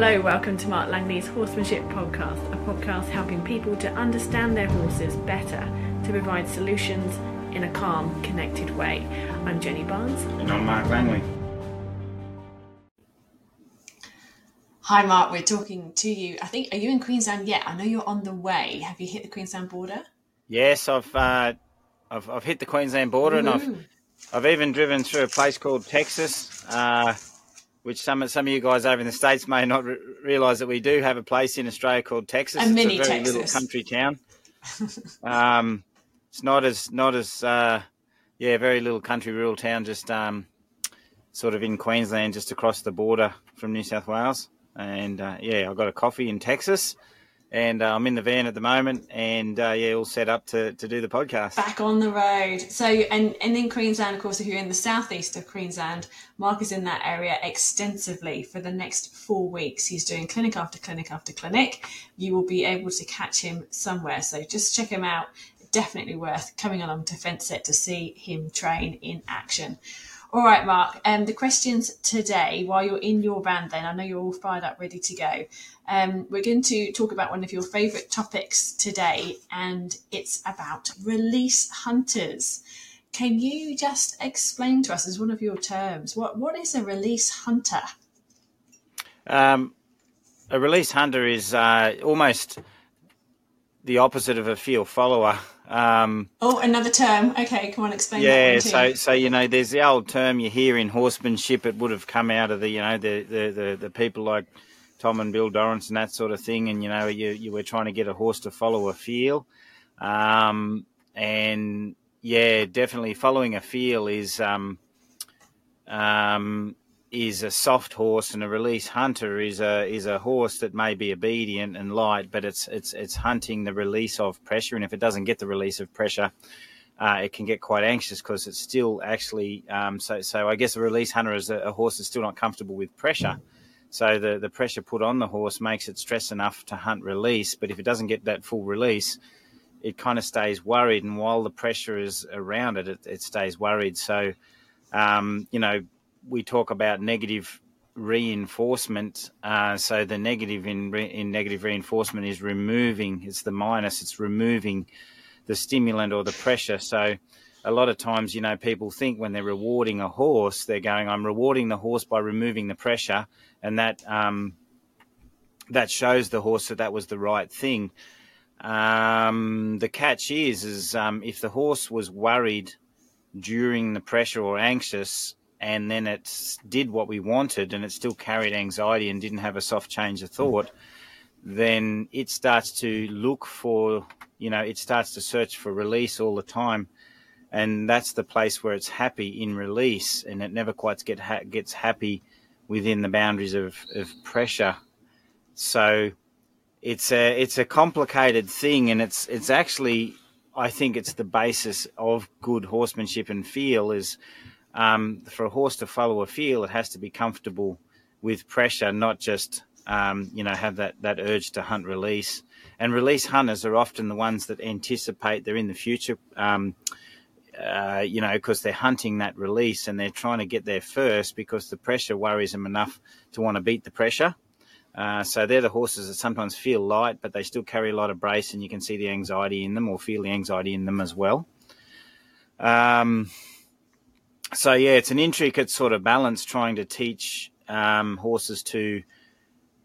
Hello, welcome to Mark Langley's Horsemanship Podcast, a podcast helping people to understand their horses better to provide solutions in a calm, connected way. I'm Jenny Barnes. And I'm Mark Langley. Hi, Mark. We're talking to you. I think, are you in Queensland yet? I know you're on the way. Have you hit the Queensland border? Yes, I've uh, I've, I've hit the Queensland border, Ooh. and I've I've even driven through a place called Texas. Uh, which some some of you guys over in the states may not re- realise that we do have a place in Australia called Texas. A it's mini a very Texas. little country town. um, it's not as not as uh, yeah, very little country rural town, just um, sort of in Queensland, just across the border from New South Wales. And uh, yeah, I got a coffee in Texas and uh, I'm in the van at the moment, and uh, yeah, all set up to, to do the podcast. Back on the road. So, and and in Queensland, of course, if you're in the southeast of Queensland, Mark is in that area extensively for the next four weeks. He's doing clinic after clinic after clinic. You will be able to catch him somewhere. So just check him out. Definitely worth coming along to Fenceset to see him train in action. All right, Mark. Um, the questions today, while you're in your van, then I know you're all fired up, ready to go. Um, we're going to talk about one of your favourite topics today, and it's about release hunters. Can you just explain to us, as one of your terms, what what is a release hunter? Um, a release hunter is uh, almost the opposite of a feel follower. Um, oh, another term. Okay, come on, explain. Yeah, so so you know, there's the old term you hear in horsemanship. It would have come out of the you know the the the, the people like Tom and Bill Dorrance and that sort of thing. And you know, you you were trying to get a horse to follow a feel, um, and yeah, definitely following a feel is um, um, is a soft horse, and a release hunter is a is a horse that may be obedient and light, but it's it's it's hunting the release of pressure, and if it doesn't get the release of pressure, uh, it can get quite anxious because it's still actually um, so. So I guess a release hunter is a, a, horse that's still not comfortable with pressure. So the the pressure put on the horse makes it stress enough to hunt release, but if it doesn't get that full release, it kind of stays worried, and while the pressure is around it, it, it stays worried. So um, you know we talk about negative reinforcement. Uh, so the negative in re- in negative reinforcement is removing. It's the minus. It's removing the stimulant or the pressure. So a lot of times, you know, people think when they're rewarding a horse, they're going, "I'm rewarding the horse by removing the pressure," and that um, that shows the horse that that was the right thing. Um, the catch is, is um, if the horse was worried during the pressure or anxious, and then it did what we wanted and it still carried anxiety and didn't have a soft change of thought, then it starts to look for, you know, it starts to search for release all the time. And that's the place where it's happy in release and it never quite get ha- gets happy within the boundaries of, of pressure. So it's a, it's a complicated thing and it's, it's actually, I think it's the basis of good horsemanship and feel is um, for a horse to follow a feel, it has to be comfortable with pressure, not just um, you know have that that urge to hunt release. And release hunters are often the ones that anticipate they're in the future. Um, uh, you know, because they're hunting that release and they're trying to get there first because the pressure worries them enough to want to beat the pressure. Uh, so they're the horses that sometimes feel light, but they still carry a lot of brace, and you can see the anxiety in them or feel the anxiety in them as well. Um, so yeah, it's an intricate sort of balance trying to teach um, horses to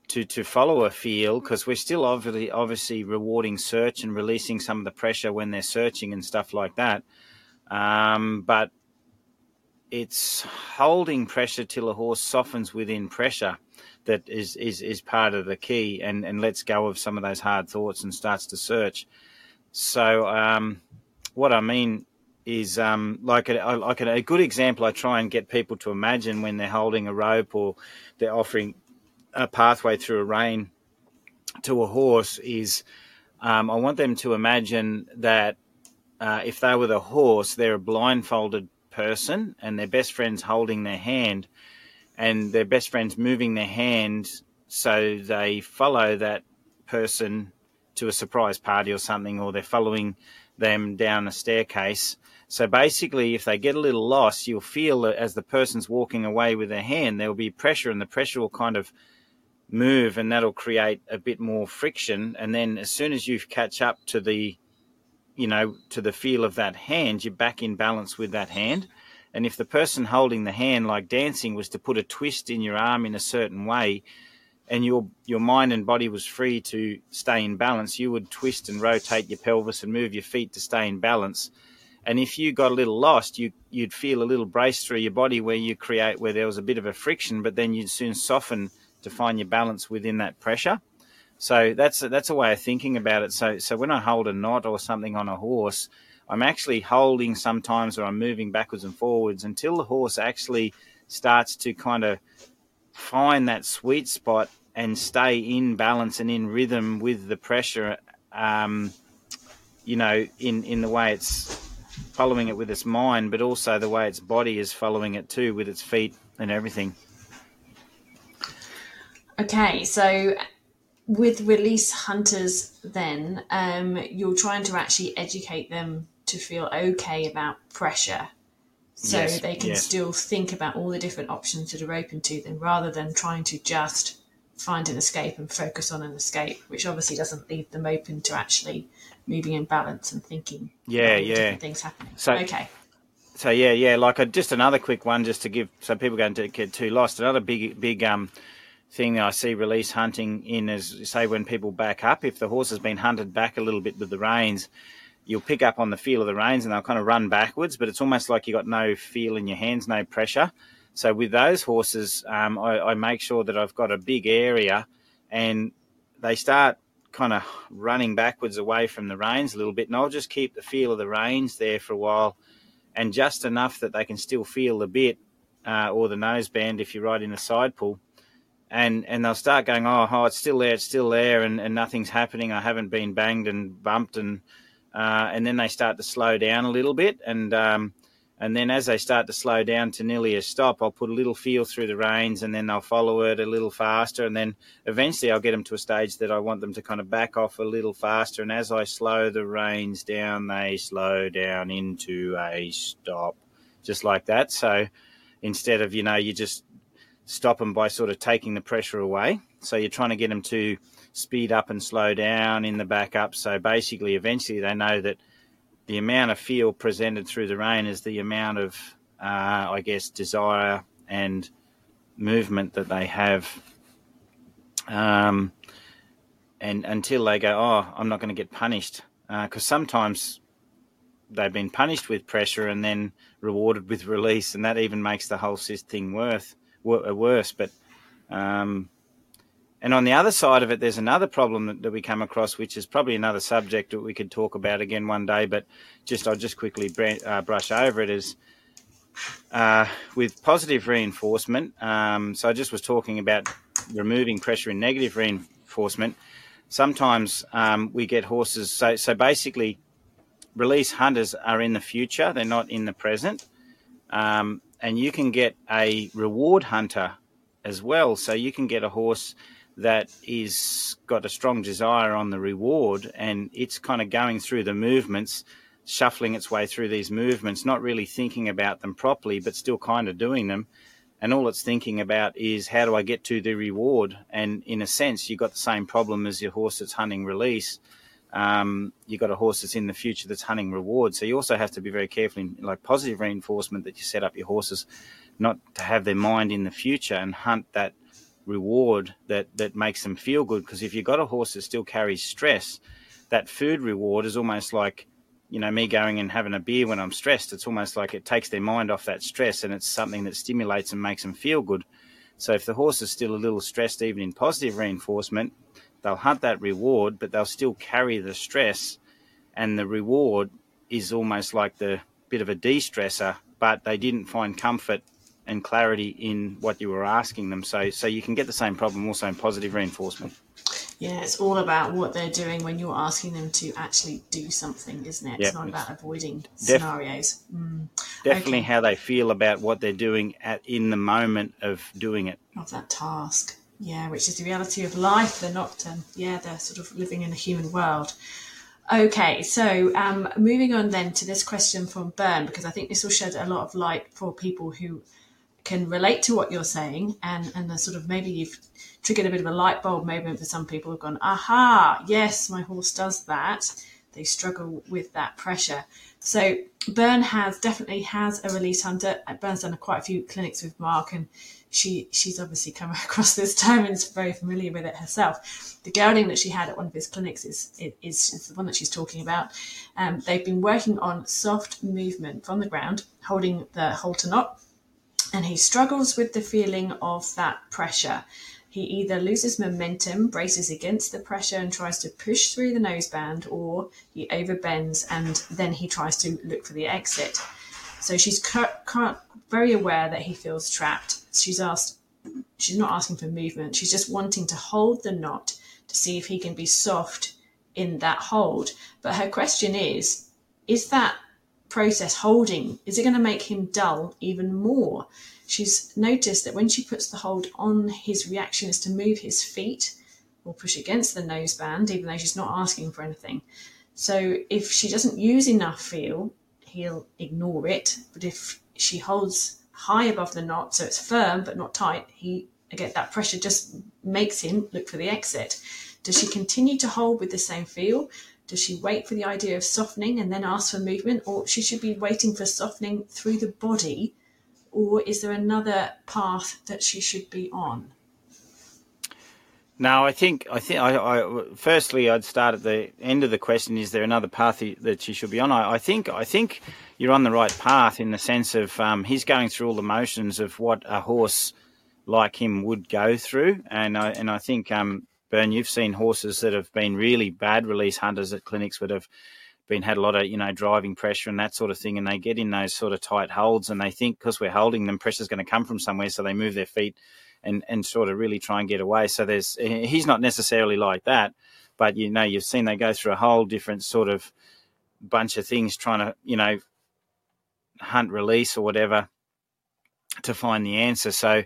to to follow a feel because we're still obviously obviously rewarding search and releasing some of the pressure when they're searching and stuff like that. Um, but it's holding pressure till a horse softens within pressure that is is is part of the key and and lets go of some of those hard thoughts and starts to search. So um, what I mean is um, like a, like a, a, good example. I try and get people to imagine when they're holding a rope or they're offering a pathway through a rein to a horse. Is um, I want them to imagine that uh, if they were the horse, they're a blindfolded person and their best friend's holding their hand, and their best friend's moving their hand so they follow that person to a surprise party or something, or they're following them down a staircase so basically, if they get a little lost, you'll feel as the person's walking away with their hand, there will be pressure, and the pressure will kind of move and that'll create a bit more friction. And then as soon as you catch up to the you know to the feel of that hand you're back in balance with that hand. And if the person holding the hand like dancing was to put a twist in your arm in a certain way and your your mind and body was free to stay in balance you would twist and rotate your pelvis and move your feet to stay in balance and if you got a little lost you you'd feel a little brace through your body where you create where there was a bit of a friction but then you'd soon soften to find your balance within that pressure. So that's a, that's a way of thinking about it. So so when I hold a knot or something on a horse, I'm actually holding sometimes or I'm moving backwards and forwards until the horse actually starts to kind of find that sweet spot and stay in balance and in rhythm with the pressure. Um, you know, in in the way it's following it with its mind, but also the way its body is following it too with its feet and everything. Okay, so with release hunters, then um, you're trying to actually educate them to feel okay about pressure, so yes, they can yes. still think about all the different options that are open to them, rather than trying to just find an escape and focus on an escape, which obviously doesn't leave them open to actually moving in balance and thinking. Yeah, yeah. Things happening. So okay. So yeah, yeah. Like a, just another quick one, just to give so people don't get too lost. Another big, big um thing that I see release hunting in is say when people back up, if the horse has been hunted back a little bit with the reins, you'll pick up on the feel of the reins and they'll kind of run backwards, but it's almost like you got no feel in your hands, no pressure. So with those horses, um, I, I make sure that I've got a big area and they start kind of running backwards away from the reins a little bit, and I'll just keep the feel of the reins there for a while, and just enough that they can still feel the bit uh, or the nose band if you're riding a side pull and and they'll start going, oh, oh, it's still there, it's still there, and, and nothing's happening. I haven't been banged and bumped, and uh, and then they start to slow down a little bit, and um, and then as they start to slow down to nearly a stop, I'll put a little feel through the reins, and then they'll follow it a little faster, and then eventually I'll get them to a stage that I want them to kind of back off a little faster, and as I slow the reins down, they slow down into a stop, just like that. So instead of you know you just stop them by sort of taking the pressure away. So you're trying to get them to speed up and slow down in the backup. So basically, eventually, they know that the amount of feel presented through the rein is the amount of, uh, I guess, desire and movement that they have. Um, and until they go, oh, I'm not going to get punished, because uh, sometimes they've been punished with pressure and then rewarded with release, and that even makes the whole thing worth worse. But um, and on the other side of it, there's another problem that, that, we come across, which is probably another subject that we could talk about again one day. But just I'll just quickly uh, brush over it. Is uh, with positive reinforcement. Um, so I just was talking about removing pressure in negative reinforcement. Sometimes um, we get horses. So so basically, release hunters are in the future; they're not in the present. Um, and you can get a reward hunter as well. So you can get a horse that is got a strong desire on the reward, and it's kind of going through the movements, shuffling its way through these movements, not really thinking about them properly, but still kind of doing them. And all it's thinking about is how do I get to the reward? And in a sense, you've got the same problem as your horse that's hunting release um, you've got a horse that's in the future that's hunting reward So you also have to be very careful in like positive reinforcement that you set up your horses not to have their mind in the future and hunt that reward that that makes them feel good. Because if you've got a horse that still carries stress, that food reward is almost like you know me going and having a beer when I'm stressed. It's almost like it takes their mind off that stress and it's something that stimulates and makes them feel good. So if the horse is still a little stressed, even in positive reinforcement, they'll hunt that reward, but they'll still carry the stress, and the reward is almost like the bit of a de-stressor, but they didn't find comfort and clarity in what you were asking them. So, so you can get the same problem also in positive reinforcement. Yeah, it's all about what they're doing when you're asking them to actually do something, isn't it? Yep. It's not about avoiding Def- scenarios. Mm. Definitely okay. how they feel about what they're doing at in the moment of doing it. Of that task. Yeah, which is the reality of life. They're not, um, yeah, they're sort of living in a human world. Okay, so um, moving on then to this question from Bern, because I think this will shed a lot of light for people who can relate to what you're saying and and the sort of maybe you've triggered a bit of a light bulb moment for some people who've gone aha yes my horse does that they struggle with that pressure so Bern has definitely has a release hunter Bern's done quite a few clinics with Mark and she she's obviously come across this term and is very familiar with it herself. The gelding that she had at one of his clinics is is, is the one that she's talking about. Um, they've been working on soft movement from the ground, holding the halter knot, and he struggles with the feeling of that pressure. He either loses momentum, braces against the pressure, and tries to push through the noseband, or he overbends and then he tries to look for the exit. So she's very aware that he feels trapped. She's asked, she's not asking for movement. She's just wanting to hold the knot to see if he can be soft in that hold. But her question is, is that process holding, is it going to make him dull even more? She's noticed that when she puts the hold on, his reaction is to move his feet or push against the noseband, even though she's not asking for anything. So if she doesn't use enough feel, he'll ignore it. But if she holds high above the knot, so it's firm but not tight, he again that pressure just makes him look for the exit. Does she continue to hold with the same feel? Does she wait for the idea of softening and then ask for movement, or she should be waiting for softening through the body, or is there another path that she should be on? Now, I think I think I, I, firstly I'd start at the end of the question. Is there another path that she should be on? I, I think I think you're on the right path in the sense of um, he's going through all the motions of what a horse like him would go through, and I and I think um, Bern, you've seen horses that have been really bad release hunters at clinics that have been had a lot of you know driving pressure and that sort of thing, and they get in those sort of tight holds, and they think because we're holding them, pressure's going to come from somewhere, so they move their feet and and sort of really try and get away. So there's he's not necessarily like that, but you know you've seen they go through a whole different sort of bunch of things trying to you know hunt release or whatever to find the answer. So.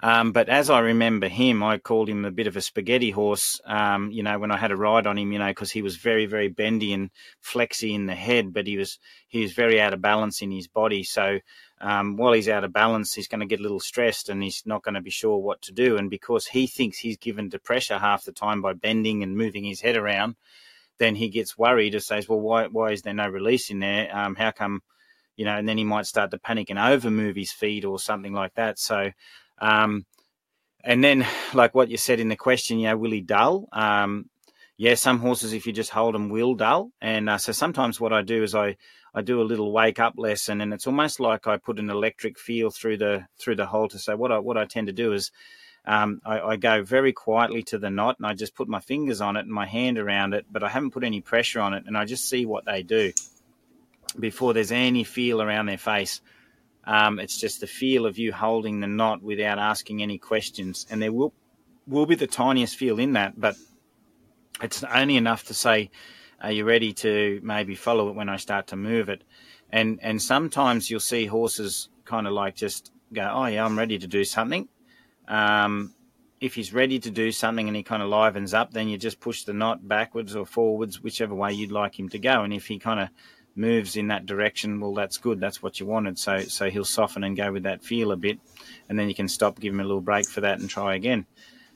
Um, but as I remember him, I called him a bit of a spaghetti horse, um, you know, when I had a ride on him, you know, because he was very, very bendy and flexy in the head, but he was he was very out of balance in his body. So um, while he's out of balance, he's going to get a little stressed and he's not going to be sure what to do. And because he thinks he's given to pressure half the time by bending and moving his head around, then he gets worried and says, "Well, why why is there no release in there? Um, how come?" You know, and then he might start to panic and over move his feet or something like that. So, um, and then like what you said in the question, you know, will he dull? Um, yeah, some horses, if you just hold them, will dull. And uh, so sometimes what I do is I I do a little wake up lesson, and it's almost like I put an electric feel through the through the halter. So what I what I tend to do is um, I, I, go very quietly to the knot, and I just put my fingers on it and my hand around it, but I haven't put any pressure on it, and I just see what they do before there's any feel around their face. Um, it's just the feel of you holding the knot without asking any questions, and there will will be the tiniest feel in that, but it's only enough to say are you ready to maybe follow it when I start to move it? And and sometimes you'll see horses kind of like just go, oh yeah, I'm ready to do something. Um, if he's ready to do something and he kind of livens up, then you just push the knot backwards or forwards, whichever way you'd like him to go. And if he kind of moves in that direction, well, that's good. That's what you wanted. So so he'll soften and go with that feel a bit, and then you can stop, give him a little break for that, and try again.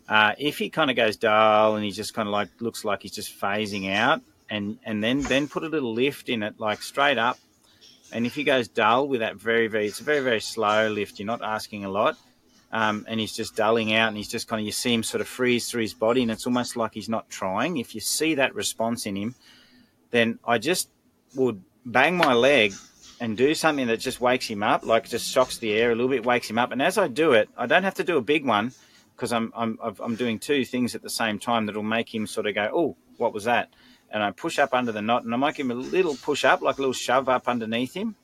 Uh, if he kind of goes dull and he just kind of like looks like he's just phasing out, and and then then put a little lift in it, like straight up. And if he goes dull with that very very, it's a very very slow lift. You're not asking a lot, um, and he's just dulling out, and he's just kind of you see him sort of freeze through his body, and it's almost like he's not trying. If you see that response in him, then I just would bang my leg and do something that just wakes him up, like just shocks the air a little bit, wakes him up. And as I do it, I don't have to do a big one because I'm I'm I'm doing two things at the same time that'll make him sort of go, oh, what was that? and I push up under the knot, and I might give him a little push up, like a little shove up underneath him,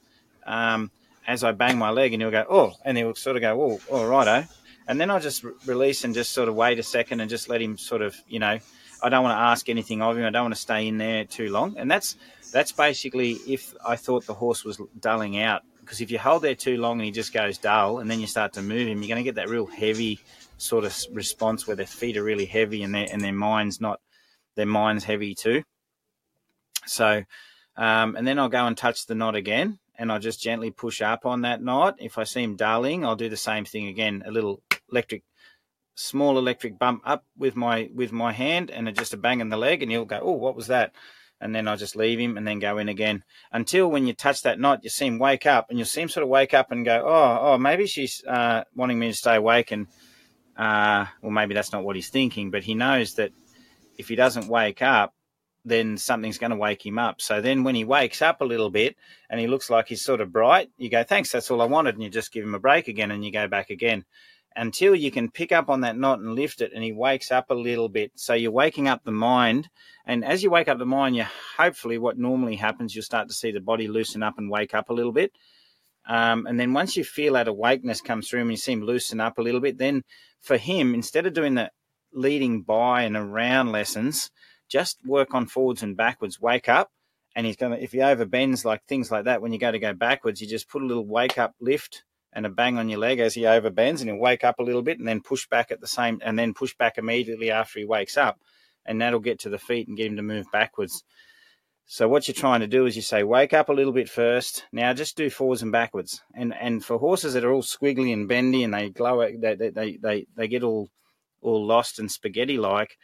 um, as I bang my leg, and he'll go, oh, and he'll sort of go, oh, all righto, and then I'll just re- release and just sort of wait a second and just let him sort of, you know, I don't want to ask anything of him. I don't want to stay in there too long, and that's that's basically if I thought the horse was dulling out. Because if you hold there too long and he just goes dull, and then you start to move him, you're going to get that real heavy sort of response where their feet are really heavy and their and their mind's not their mind's heavy too. So, um, and then I'll go and touch the knot again, and I'll just gently push up on that knot. If I see him dulling, I'll do the same thing again. A little electric, small electric bump up with my with my hand, and just a bang in the leg, and he'll go, "Oh, what was that?" And then I just leave him, and then go in again until when you touch that knot, you see him wake up, and you'll see him sort of wake up and go, "Oh, oh, maybe she's uh, wanting me to stay awake," and uh, well, maybe that's not what he's thinking, but he knows that if he doesn't wake up, then something's going to wake him up. So then when he wakes up a little bit and he looks like he's sort of bright, you go, thanks, that's all I wanted. And you just give him a break again and you go back again until you can pick up on that knot and lift it and he wakes up a little bit. So you're waking up the mind. And as you wake up the mind, you hopefully what normally happens, you'll start to see the body loosen up and wake up a little bit. Um, and then once you feel that awakeness come through and you see him loosen up a little bit, then for him, instead of doing the leading by and around lessons, just work on forwards and backwards. Wake up, and he's to, if he overbends like things like that, when you go to go backwards, you just put a little wake up lift and a bang on your leg as he overbends, and he'll wake up a little bit and then push back at the same, and then push back immediately after he wakes up. And that'll get to the feet and get him to move backwards. So what you're trying to do is you say, wake up a little bit first. Now just do forwards and backwards. And and for horses that are all squiggly and bendy and they glow, they they they, they get all all lost and spaghetti like.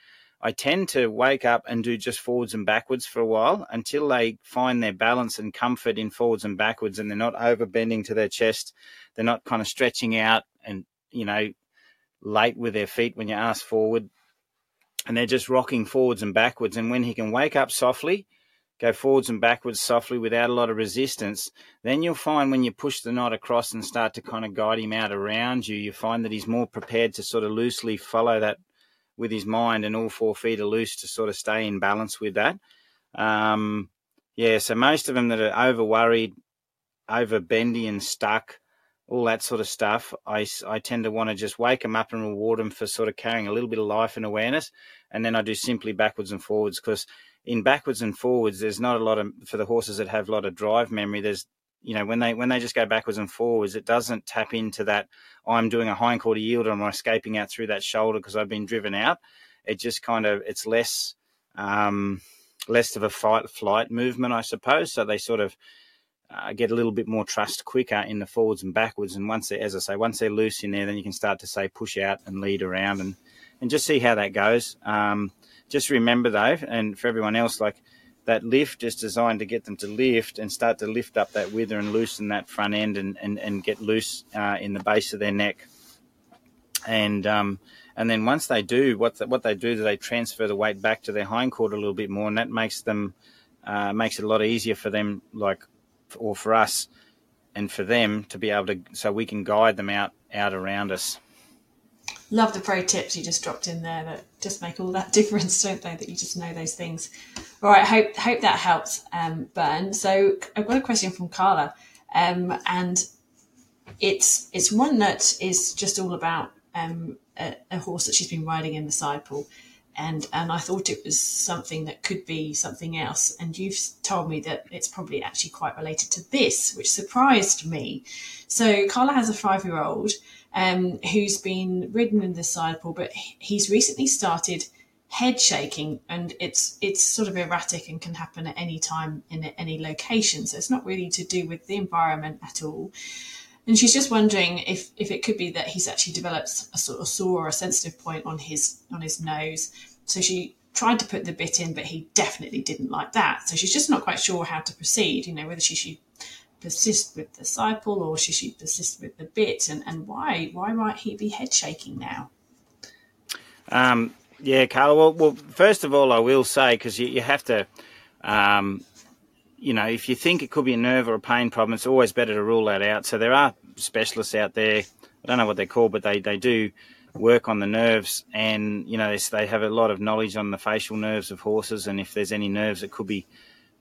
I tend to wake up and do just forwards and backwards for a while until they find their balance and comfort in forwards and backwards and they're not overbending to their chest. They're not kind of stretching out and, you know, late with their feet when you ask forward. And they're just rocking forwards and backwards. And when he can wake up softly, go forwards and backwards softly without a lot of resistance, then you'll find when you push the knot across and start to kind of guide him out around you, you find that he's more prepared to sort of loosely follow that with his mind and all four feet are loose to sort of stay in balance with that. Um, yeah, so most of them that are over worried, over bendy and stuck, all that sort of stuff, I, I tend to want to just wake them up and reward them for sort of carrying a little bit of life and awareness. And then I do simply backwards and forwards because in backwards and forwards, there's not a lot of, for the horses that have a lot of drive memory, there's you know, when they when they just go backwards and forwards, it doesn't tap into that. I'm doing a hindquarter yield, or I'm escaping out through that shoulder because I've been driven out. It just kind of it's less um, less of a fight flight movement, I suppose. So they sort of uh, get a little bit more trust quicker in the forwards and backwards. And once they, as I say, once they're loose in there, then you can start to say push out and lead around and and just see how that goes. Um, just remember though, and for everyone else, like that lift is designed to get them to lift and start to lift up that wither and loosen that front end and, and, and get loose uh, in the base of their neck. And um, and then once they do, what the, what they do is they transfer the weight back to their hindquarter a little bit more, and that makes them uh, makes it a lot easier for them, like or for us, and for them to be able to, so we can guide them out out around us love the pro tips you just dropped in there that just make all that difference, don't they? That you just know those things. All right, hope hope that helps, um, Bern. So I've got a question from Carla, um, and it's it's one that is just all about um, a, a, horse that she's been riding in the side pull. And, and I thought it was something that could be something else. And you've told me that it's probably actually quite related to this, which surprised me. So Carla has a five year old um, who's been ridden in the side pull, but he's recently started head shaking and it's it's sort of erratic and can happen at any time in any location. So it's not really to do with the environment at all. And she's just wondering if if it could be that he's actually developed a sort of sore or a sensitive point on his on his nose. So she tried to put the bit in but he definitely didn't like that. So she's just not quite sure how to proceed you know whether she should persist with the side pull or should she persist with the bit? And, and why why might he be head shaking now? Um, yeah carla well, well, first of all i will say because you, you, have to um, you know if you think it could be a nerve or a pain problem it's always better to rule that out. So there are specialists out there i don't know what they're called but they, they do work on the nerves and you know they have a lot of knowledge on the facial nerves of horses and if there's any nerves that could be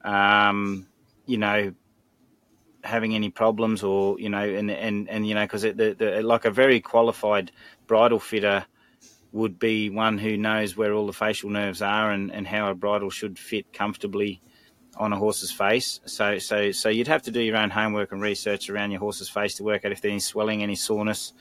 um, you know having any problems or you know and and and you know because the, the like a very qualified bridle fitter would be one who knows where all the facial nerves are and, and how a bridle should fit comfortably on a horse's face. So so so you'd have to do your own homework and research around your horse's face to work out if there's any swelling, any soreness,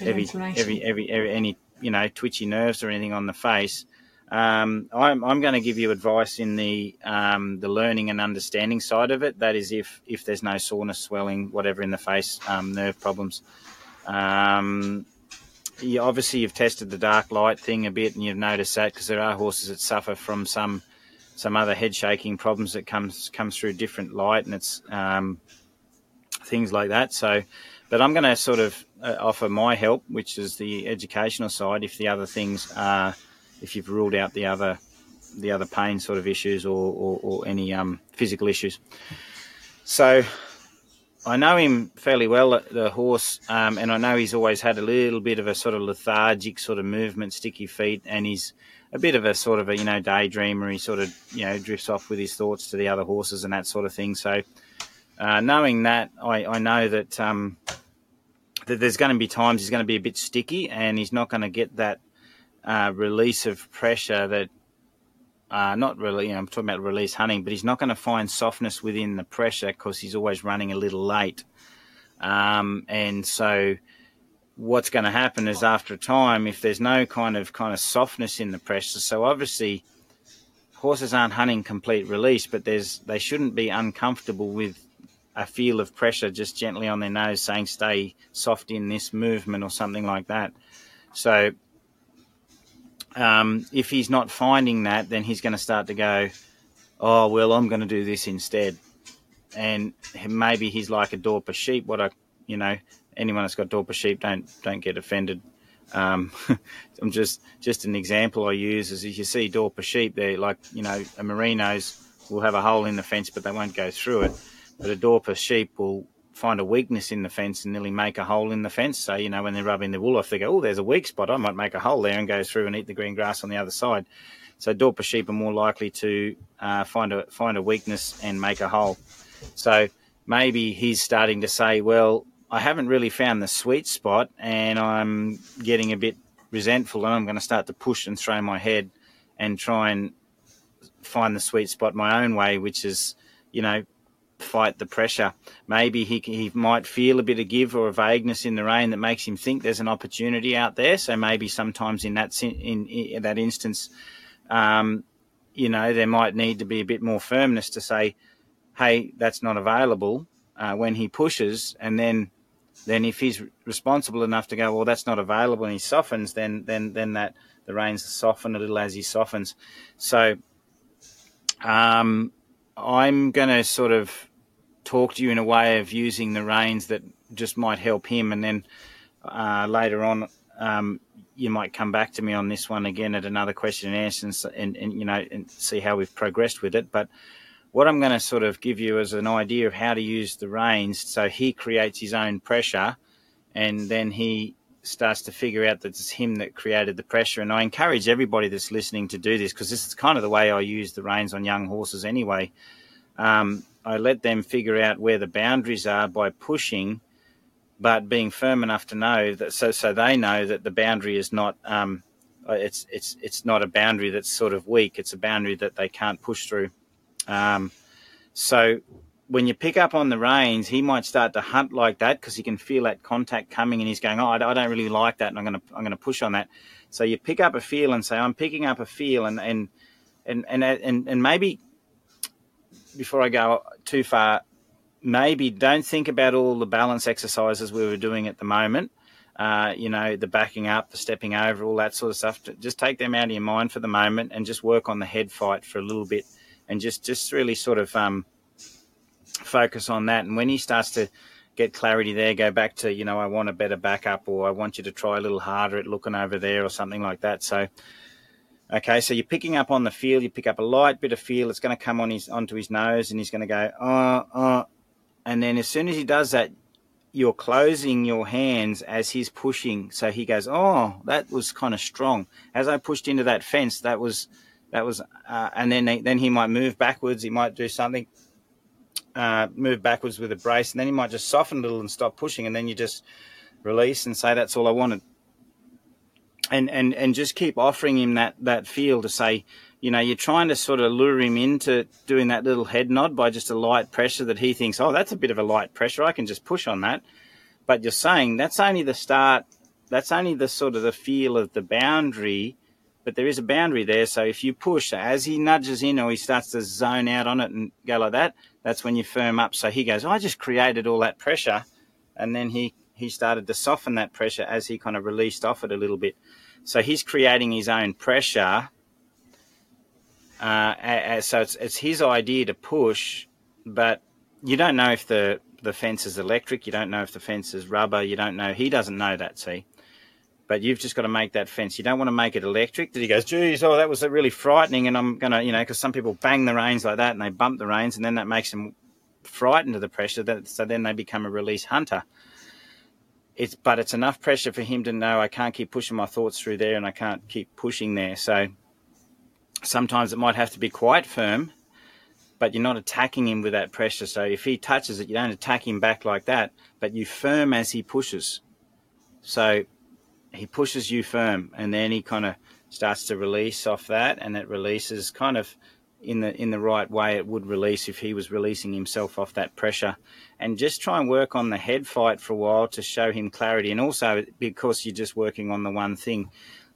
every, every, every every any you know twitchy nerves or anything on the face. Um, I'm, I'm going to give you advice in the um, the learning and understanding side of it. That is, if if there's no soreness, swelling, whatever in the face, um, nerve problems. Um, you, obviously, you've tested the dark light thing a bit, and you've noticed that because there are horses that suffer from some some other head shaking problems that comes comes through different light, and it's um, things like that. So, but I'm going to sort of uh, offer my help, which is the educational side. If the other things are if you've ruled out the other the other pain sort of issues or, or, or any um, physical issues. So I know him fairly well, the horse, um, and I know he's always had a little bit of a sort of lethargic sort of movement, sticky feet, and he's a bit of a sort of a you know daydreamer. He sort of you know drifts off with his thoughts to the other horses and that sort of thing. So uh, knowing that, I, I know that um, that there's going to be times he's going to be a bit sticky, and he's not going to get that uh, release of pressure that uh, not really, you know, I'm talking about release hunting, but he's not going to find softness within the pressure because he's always running a little late. Um, and so what's going to happen is after a time, if there's no kind of kind of softness in the pressure, so obviously horses aren't hunting complete release, but there's they shouldn't be uncomfortable with a feel of pressure just gently on their nose saying stay soft in this movement or something like that. So um, if he's not finding that, then he's going to start to go, oh, well, I'm going to do this instead. And maybe he's like a Dorper sheep. What I, you know, anyone that's got Dorper sheep, don't don't get offended. Um, I'm just just an example I use is if you see Dorper sheep, they're like you know a merinos will have a hole in the fence, but they won't go through it. But a Dorper sheep will find a weakness in the fence and nearly make a hole in the fence. So, you know, when they're rubbing the wool off, they go, oh, there's a weak spot. I might make a hole there and go through and eat the green grass on the other side. So Dorper sheep are more likely to uh, find a find a weakness and make a hole. So maybe he's starting to say, well, I haven't really found the sweet spot and I'm getting a bit resentful and I'm going to start to push and throw my head and try and find the sweet spot my own way, which is, you know, fight the pressure. Maybe he he might feel a bit of give or a vagueness in the rein that makes him think there's an opportunity out there. So maybe sometimes in that in, in that instance, um, you know, there might need to be a bit more firmness to say, "Hey, that's not available." Uh, when he pushes, and then then if he's responsible enough to go, well, that's not available, and he softens, then then then that the reins soften a little as he softens. So. Um, I'm going to sort of talk to you in a way of using the reins that just might help him, and then uh, later on, um, you might come back to me on this one again at another question and answer, and, and, and you know, and see how we've progressed with it. But what I'm going to sort of give you is an idea of how to use the reins, so he creates his own pressure, and then he starts to figure out that it's him that created the pressure. And I encourage everybody that's listening to do this because this is kind of the way I use the reins on young horses anyway. Um, I let them figure out where the boundaries are by pushing, but being firm enough to know that so so they know that the boundary is not um, it's it's it's not a boundary that's sort of weak. It's a boundary that they can't push through. Um, so when you pick up on the reins, he might start to hunt like that because he can feel that contact coming, and he's going, "Oh, I don't really like that," and I'm going to I'm going to push on that. So you pick up a feel and say, "I'm picking up a feel," and and and and and, and maybe before I go too far, maybe don't think about all the balance exercises we were doing at the moment. Uh, you know, the backing up, the stepping over, all that sort of stuff. Just take them out of your mind for the moment and just work on the head fight for a little bit and just, just really sort of um, focus on that. And when he starts to get clarity there, go back to, you know, I want a better backup or I want you to try a little harder at looking over there or something like that. So, Okay, so you're picking up on the feel. You pick up a light bit of feel. It's going to come on his onto his nose, and he's going to go oh oh, and then as soon as he does that, you're closing your hands as he's pushing. So he goes, oh, that was kind of strong. As I pushed into that fence, that was that was, uh, and then then he might move backwards. He might do something, uh, move backwards with a brace, and then he might just soften a little and stop pushing, and then you just release and say that's all I wanted and and and just keep offering him that that feel to say, you know, you're trying to sort of lure him into doing that little head nod by just a light pressure that he thinks, oh, that's a bit of a light pressure. I can just push on that. But you're saying that's only the start. That's only the sort of the feel of the boundary but there is a boundary there. So if you push, as he nudges in or he starts to zone out on it and go like that, that's when you firm up. So he goes, I just created all that pressure, and then he he started to soften that pressure as he kind of released off it a little bit. So he's creating his own pressure. Uh, so it's, it's his idea to push, but you don't know if the, the fence is electric. You don't know if the fence is rubber. You don't know. He doesn't know that, see? But you've just got to make that fence. You don't want to make it electric. That he goes, geez, oh, that was really frightening. And I'm going to, you know, because some people bang the reins like that and they bump the reins and then that makes them frightened of the pressure. That, so then they become a release hunter it's but it's enough pressure for him to know I can't keep pushing my thoughts through there and I can't keep pushing there. So sometimes it might have to be quite firm, but you're not attacking him with that pressure. So if he touches it, you don't attack him back like that, but you firm as he pushes. So he pushes you firm and then he kind of starts to release off that and it releases kind of in the in the right way it would release if he was releasing himself off that pressure. And just try and work on the head fight for a while to show him clarity. And also because you're just working on the one thing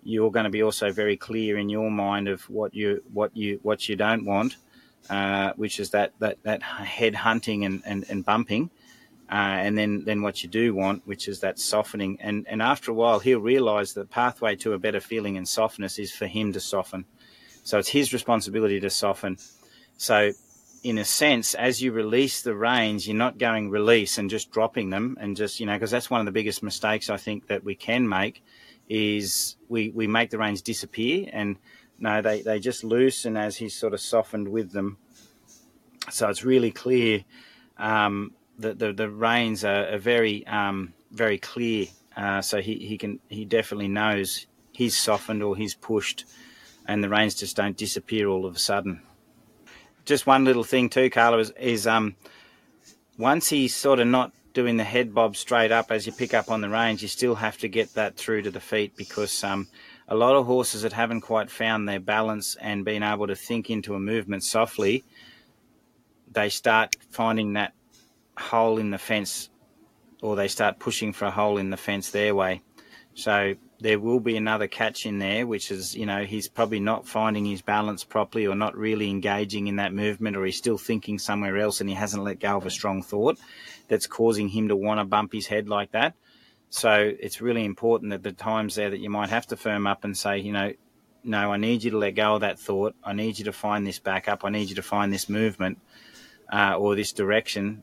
you're going to be also very clear in your mind of what you what you what you don't want uh, which is that, that that head hunting and, and, and bumping uh, and then then what you do want which is that softening. And and after a while he'll realize the pathway to a better feeling and softness is for him to soften so it's his responsibility to soften. So, in a sense, as you release the reins, you're not going release and just dropping them and just, you know, because that's one of the biggest mistakes I think that we can make is we, we make the reins disappear and no, they, they just loosen as he's sort of softened with them. So it's really clear um, that the, the reins are, are very, um, very clear. Uh, so he, he can, he definitely knows he's softened or he's pushed and the reins just don't disappear all of a sudden. Just one little thing too, Carla, is, is um, once he's sort of not doing the head bob straight up as you pick up on the reins, you still have to get that through to the feet because um, a lot of horses that haven't quite found their balance and been able to think into a movement softly, they start finding that hole in the fence or they start pushing for a hole in the fence their way. So there will be another catch in there, which is, you know, he's probably not finding his balance properly or not really engaging in that movement, or he's still thinking somewhere else and he hasn't let go of a strong thought that's causing him to want to bump his head like that. So it's really important that the times there that you might have to firm up and say, you know, no, I need you to let go of that thought. I need you to find this back up. I need you to find this movement uh, or this direction.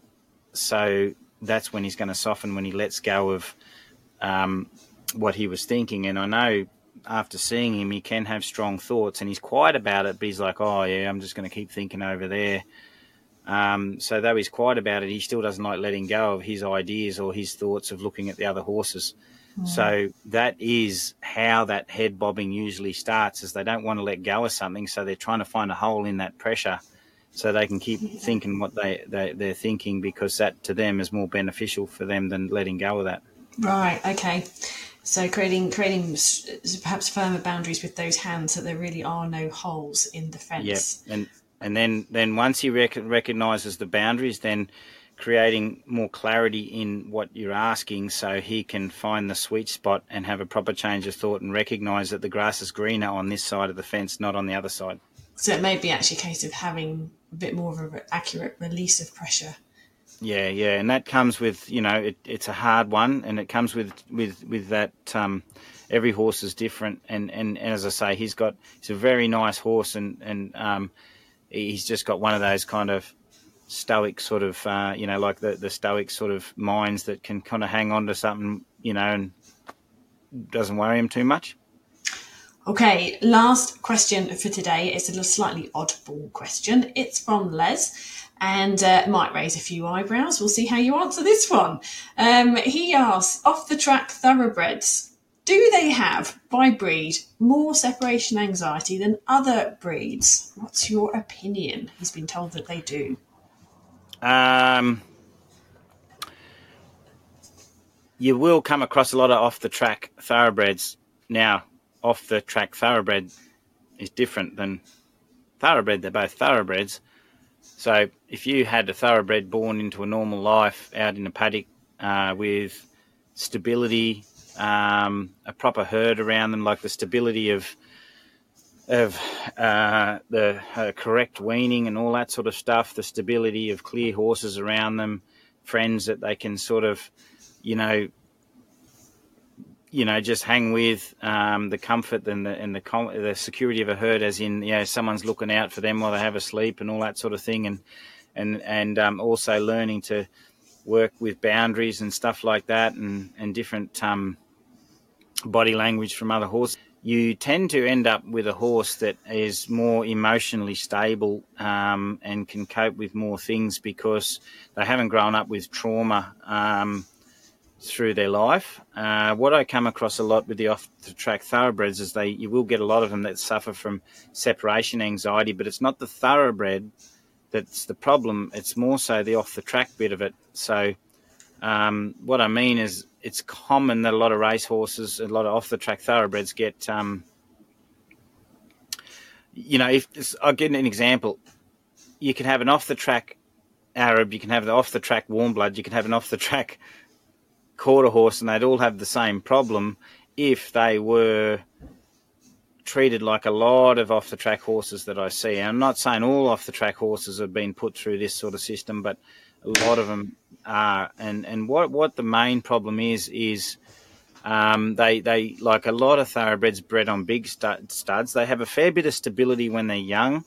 So that's when he's going to soften when he lets go of um, what he was thinking. And I know after seeing him, he can have strong thoughts, and he's quiet about it. But he's like, "Oh yeah, I'm just going to keep thinking over there." Um, so though he's quiet about it, he still doesn't like letting go of his ideas or his thoughts of looking at the other horses. Mm. So that is how that head bobbing usually starts. Is they don't want to let go of something, so they're trying to find a hole in that pressure, so they can keep yeah. thinking what they, they they're thinking because that to them is more beneficial for them than letting go of that. Right. Okay. So creating creating perhaps firmer boundaries with those hands so there really are no holes in the fence. Yeah, and and then then once he rec- recognizes the boundaries, then creating more clarity in what you're asking so he can find the sweet spot and have a proper change of thought and recognize that the grass is greener on this side of the fence, not on the other side. So it may be actually a case of having a bit more of an accurate release of pressure yeah, yeah, and that comes with you know it, it's a hard one, and it comes with with with that. Um, every horse is different, and, and, and as I say, he's got he's a very nice horse, and and um, he's just got one of those kind of stoic sort of uh, you know like the the stoic sort of minds that can kind of hang on to something you know and doesn't worry him too much. Okay, last question for today. It's a slightly oddball question. It's from Les and uh, might raise a few eyebrows. We'll see how you answer this one. Um, he asks, off the track thoroughbreds, do they have, by breed, more separation anxiety than other breeds? What's your opinion? He's been told that they do. Um, you will come across a lot of off the track thoroughbreds. Now, off the track thoroughbred is different than thoroughbred. They're both thoroughbreds so if you had a thoroughbred born into a normal life out in a paddock uh, with stability, um, a proper herd around them, like the stability of of uh, the uh, correct weaning and all that sort of stuff, the stability of clear horses around them, friends that they can sort of, you know, you know, just hang with um, the comfort and the and the the security of a herd, as in, you know, someone's looking out for them while they have a sleep and all that sort of thing, and and and um, also learning to work with boundaries and stuff like that, and and different um, body language from other horses. You tend to end up with a horse that is more emotionally stable um, and can cope with more things because they haven't grown up with trauma um, through their life. Uh, what I come across a lot with the off the track thoroughbreds is they you will get a lot of them that suffer from separation anxiety, but it's not the thoroughbred that's the problem. It's more so the off the track bit of it. So um, what I mean is it's common that a lot of racehorses, a lot of off the track thoroughbreds get. Um, you know, if I'll give an example, you can have an off the track Arab, you can have the off the track warm blood, you can have an off the track quarter horse and they'd all have the same problem if they were treated like a lot of off the track horses that I see. And I'm not saying all off the track horses have been put through this sort of system, but a lot of them are. And and what what the main problem is is um, they they like a lot of thoroughbreds bred on big studs. They have a fair bit of stability when they're young.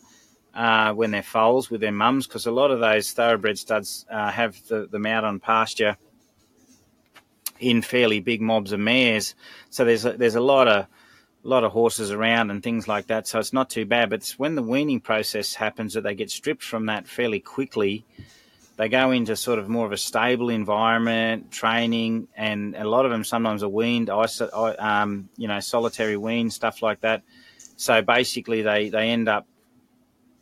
Uh, when they're foals with their mums, because a lot of those thoroughbred studs uh, have the, them out on pasture in fairly big mobs of mares. So there's a, there's a lot of a lot of horses around and things like that. So it's not too bad. But it's when the weaning process happens that they get stripped from that fairly quickly. They go into sort of more of a stable environment, training, and a lot of them sometimes are weaned, um, you know, solitary wean stuff like that. So basically, they they end up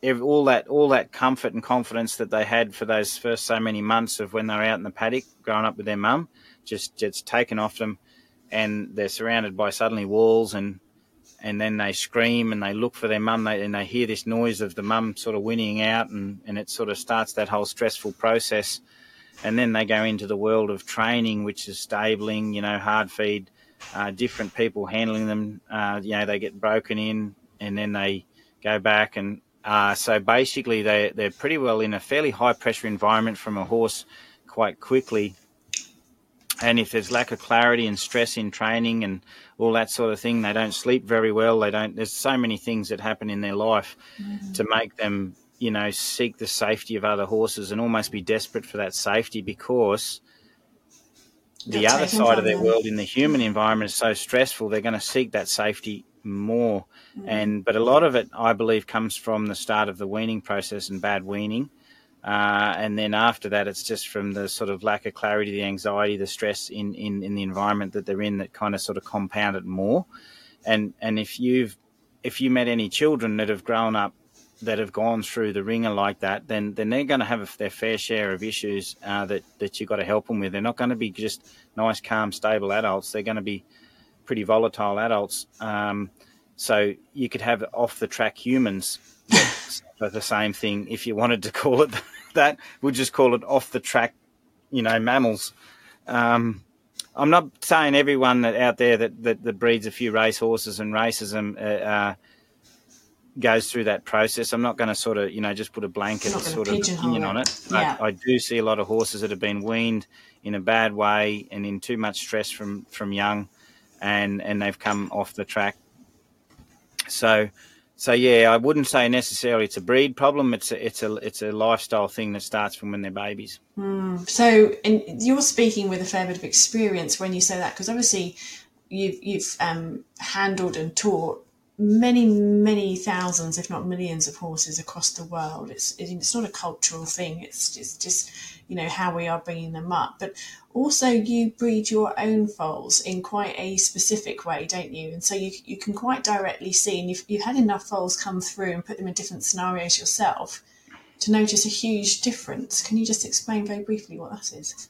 all that all that comfort and confidence that they had for those first so many months of when they were out in the paddock growing up with their mum just gets taken off them, and they're surrounded by suddenly walls and and then they scream and they look for their mum they, and they hear this noise of the mum sort of whinnying out and, and it sort of starts that whole stressful process. And then they go into the world of training which is stabling you know hard feed uh, different people handling them. Uh, you know they get broken in and then they go back and uh, so basically they, they're pretty well in a fairly high pressure environment from a horse quite quickly and if there's lack of clarity and stress in training and all that sort of thing, they don't sleep very well. They don't. There's so many things that happen in their life mm. to make them, you know, seek the safety of other horses and almost be desperate for that safety because the other side of their them. world in the human environment is so stressful. They're going to seek that safety more. Mm. And but a lot of it, I believe, comes from the start of the weaning process and bad weaning. Uh, and then after that, it's just from the sort of lack of clarity, the anxiety, the stress in, in, in the environment that they're in that kind of sort of compound it more. And and if you've if you met any children that have grown up that have gone through the wringer like that, then then they're going to have their fair share of issues uh, that that you've got to help them with. They're not going to be just nice, calm, stable adults. They're going to be pretty volatile adults. Um, so you could have off the track humans for the same thing if you wanted to call it that. We'll just call it off the track, you know, mammals. Um, I'm not saying everyone that out there that, that, that breeds a few race horses and races them uh, uh, goes through that process. I'm not going to sort of, you know, just put a blanket sort of opinion on it. Yeah. I do see a lot of horses that have been weaned in a bad way and in too much stress from, from young and, and they've come off the track. So, so yeah, I wouldn't say necessarily it's a breed problem. It's a, it's a it's a lifestyle thing that starts from when they're babies. Mm. So, and you're speaking with a fair bit of experience when you say that, because obviously you've you've um, handled and taught many many thousands, if not millions, of horses across the world. It's it's not a cultural thing. It's just just you know how we are bringing them up, but also you breed your own foals in quite a specific way, don't you? And so you, you can quite directly see, and you've, you've had enough foals come through and put them in different scenarios yourself to notice a huge difference. Can you just explain very briefly what that is?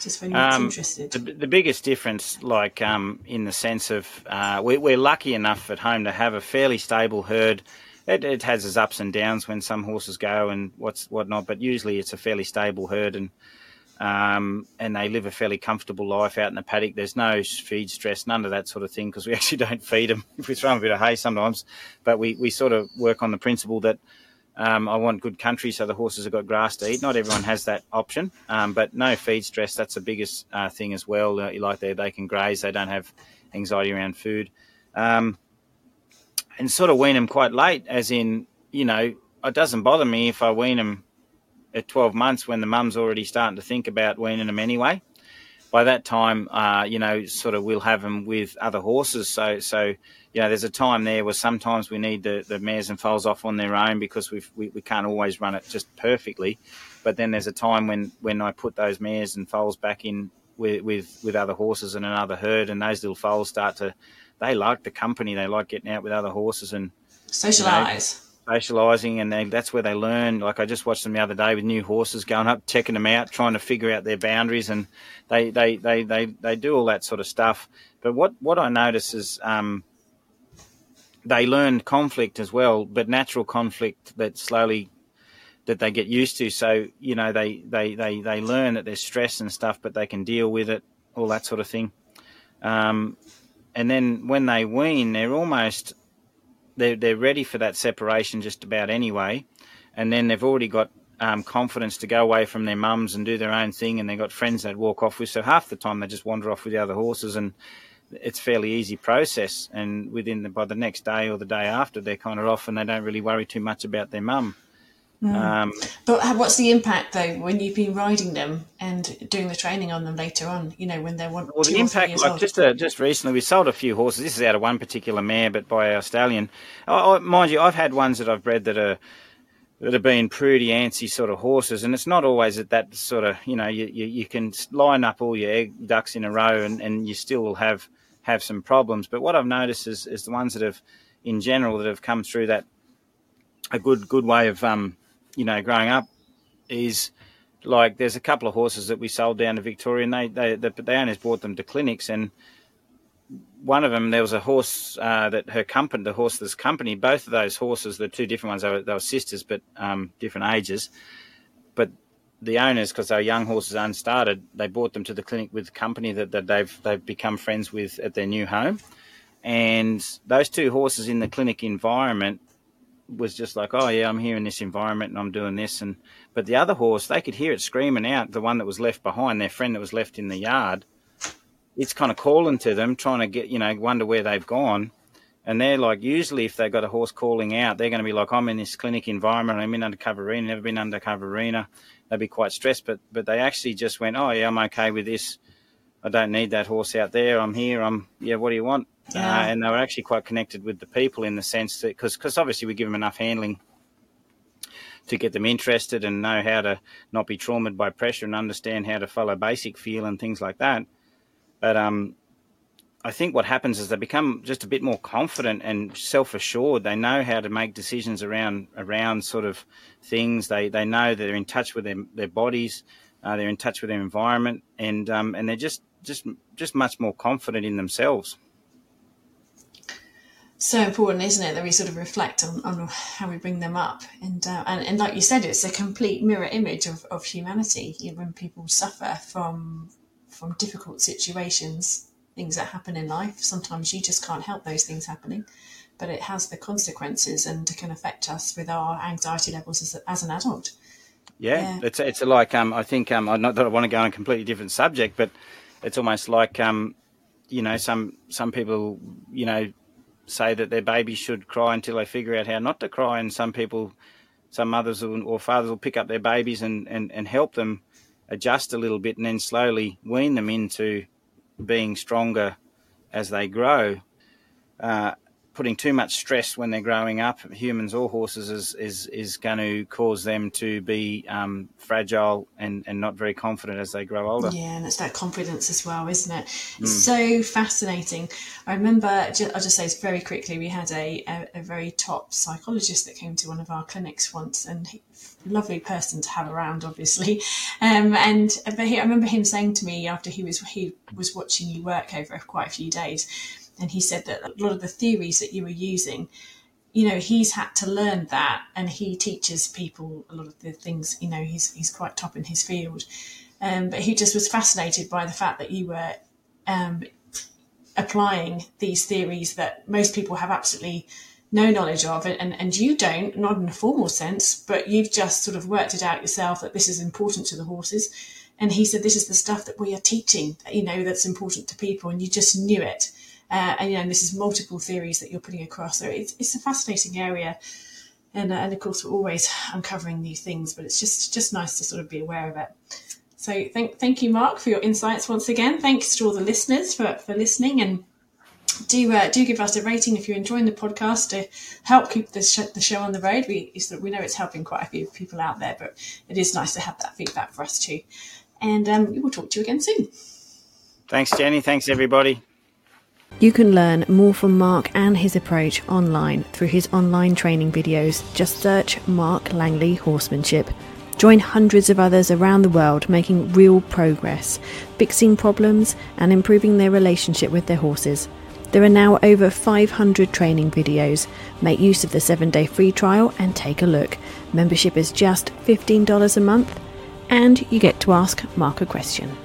Just you're um, interested. The, the, biggest difference, like um, in the sense of uh, we, we're lucky enough at home to have a fairly stable herd. It, it, has its ups and downs when some horses go and what's whatnot, but usually it's a fairly stable herd and um, and they live a fairly comfortable life out in the paddock. There's no feed stress, none of that sort of thing, because we actually don't feed them. If we throw them a bit of hay sometimes, but we, we sort of work on the principle that um, I want good country, so the horses have got grass to eat. Not everyone has that option, um, but no feed stress. That's the biggest uh, thing as well. Uh, like they they can graze, they don't have anxiety around food, um, and sort of wean them quite late. As in, you know, it doesn't bother me if I wean them at 12 months when the mum's already starting to think about weaning them anyway. By that time, uh, you know, sort of we'll have them with other horses. So, so you know, there's a time there where sometimes we need the, the mares and foals off on their own because we we can't always run it just perfectly. But then there's a time when, when I put those mares and foals back in with, with, with other horses and another herd, and those little foals start to, they like the company, they like getting out with other horses and socialize. You know, socializing, and they, that's where they learn. Like I just watched them the other day with new horses going up, checking them out, trying to figure out their boundaries, and they they they they, they do all that sort of stuff. But what what I notice is um, they learn conflict as well, but natural conflict that slowly that they get used to. So you know they they they they learn that there's stress and stuff, but they can deal with it, all that sort of thing. Um, and then when they wean, they're almost they're, they're ready for that separation just about anyway. And then they've already got um, confidence to go away from their mums and do their own thing, and they've got friends they'd walk off with. So half the time they just wander off with the other horses, and it's fairly easy process. And within the, by the next day or the day after, they're kind of off, and they don't really worry too much about their mum. Mm. Um, but what's the impact though when you've been riding them and doing the training on them later on? You know when they want. Well, the impact, like just uh, just recently, we sold a few horses. This is out of one particular mare, but by our stallion. Oh, mind you, I've had ones that I've bred that are that have been pretty antsy sort of horses, and it's not always at that sort of you know you, you, you can line up all your egg ducks in a row, and, and you still will have have some problems. But what I've noticed is, is the ones that have, in general, that have come through that a good good way of um, you know, growing up is like there's a couple of horses that we sold down to Victoria, and they, they the, the owners brought them to clinics, and one of them there was a horse uh, that her company, the horse this company, both of those horses, the two different ones, they were, they were sisters, but um, different ages, the owners, because they were young horses, unstarted, they brought them to the clinic with company that, that they've they've become friends with at their new home, and those two horses in the clinic environment was just like, oh yeah, I'm here in this environment and I'm doing this, and but the other horse, they could hear it screaming out. The one that was left behind, their friend that was left in the yard, it's kind of calling to them, trying to get you know wonder where they've gone. And they're like, usually if they've got a horse calling out, they're going to be like, I'm in this clinic environment, I'm in undercover arena, never been undercover arena. They'd be quite stressed, but but they actually just went, oh yeah, I'm okay with this. I don't need that horse out there. I'm here. I'm yeah. What do you want? Yeah. Uh, and they were actually quite connected with the people in the sense that because because obviously we give them enough handling to get them interested and know how to not be traumatized by pressure and understand how to follow basic feel and things like that. But um, I think what happens is they become just a bit more confident and self-assured. They know how to make decisions around around sort of things. They they know they're in touch with their their bodies. Uh, they're in touch with their environment, and um, and they're just just just much more confident in themselves so important, isn't it, that we sort of reflect on, on how we bring them up, and, uh, and and like you said, it's a complete mirror image of, of humanity. When people suffer from from difficult situations, things that happen in life, sometimes you just can't help those things happening, but it has the consequences and can affect us with our anxiety levels as, as an adult. Yeah, yeah, it's it's like um, I think um, not that I want to go on a completely different subject, but it's almost like um, you know, some some people, you know, say that their babies should cry until they figure out how not to cry, and some people, some mothers or fathers will pick up their babies and, and, and help them adjust a little bit, and then slowly wean them into being stronger as they grow. Uh, putting too much stress when they're growing up, humans or horses, is is, is going to cause them to be um, fragile and, and not very confident as they grow older. Yeah, and it's that confidence as well, isn't it? Mm. So fascinating. I remember, I'll just say this very quickly, we had a, a, a very top psychologist that came to one of our clinics once, and he, lovely person to have around, obviously. Um, and but he, I remember him saying to me after he was he was watching you work over quite a few days and he said that a lot of the theories that you were using you know he's had to learn that and he teaches people a lot of the things you know he's he's quite top in his field Um, but he just was fascinated by the fact that you were um, applying these theories that most people have absolutely no knowledge of, and, and you don't, not in a formal sense, but you've just sort of worked it out yourself that this is important to the horses. And he said, This is the stuff that we are teaching, you know, that's important to people, and you just knew it. Uh, and, you know, this is multiple theories that you're putting across. So it's, it's a fascinating area. And, uh, and of course, we're always uncovering new things, but it's just, just nice to sort of be aware of it. So thank, thank you, Mark, for your insights once again. Thanks to all the listeners for, for listening and do uh, do give us a rating if you're enjoying the podcast to help keep the, sh- the show on the road. We we know it's helping quite a few people out there, but it is nice to have that feedback for us too. And um, we will talk to you again soon. Thanks, Jenny. Thanks, everybody. You can learn more from Mark and his approach online through his online training videos. Just search Mark Langley Horsemanship. Join hundreds of others around the world making real progress, fixing problems, and improving their relationship with their horses. There are now over 500 training videos. Make use of the 7 day free trial and take a look. Membership is just $15 a month, and you get to ask Mark a question.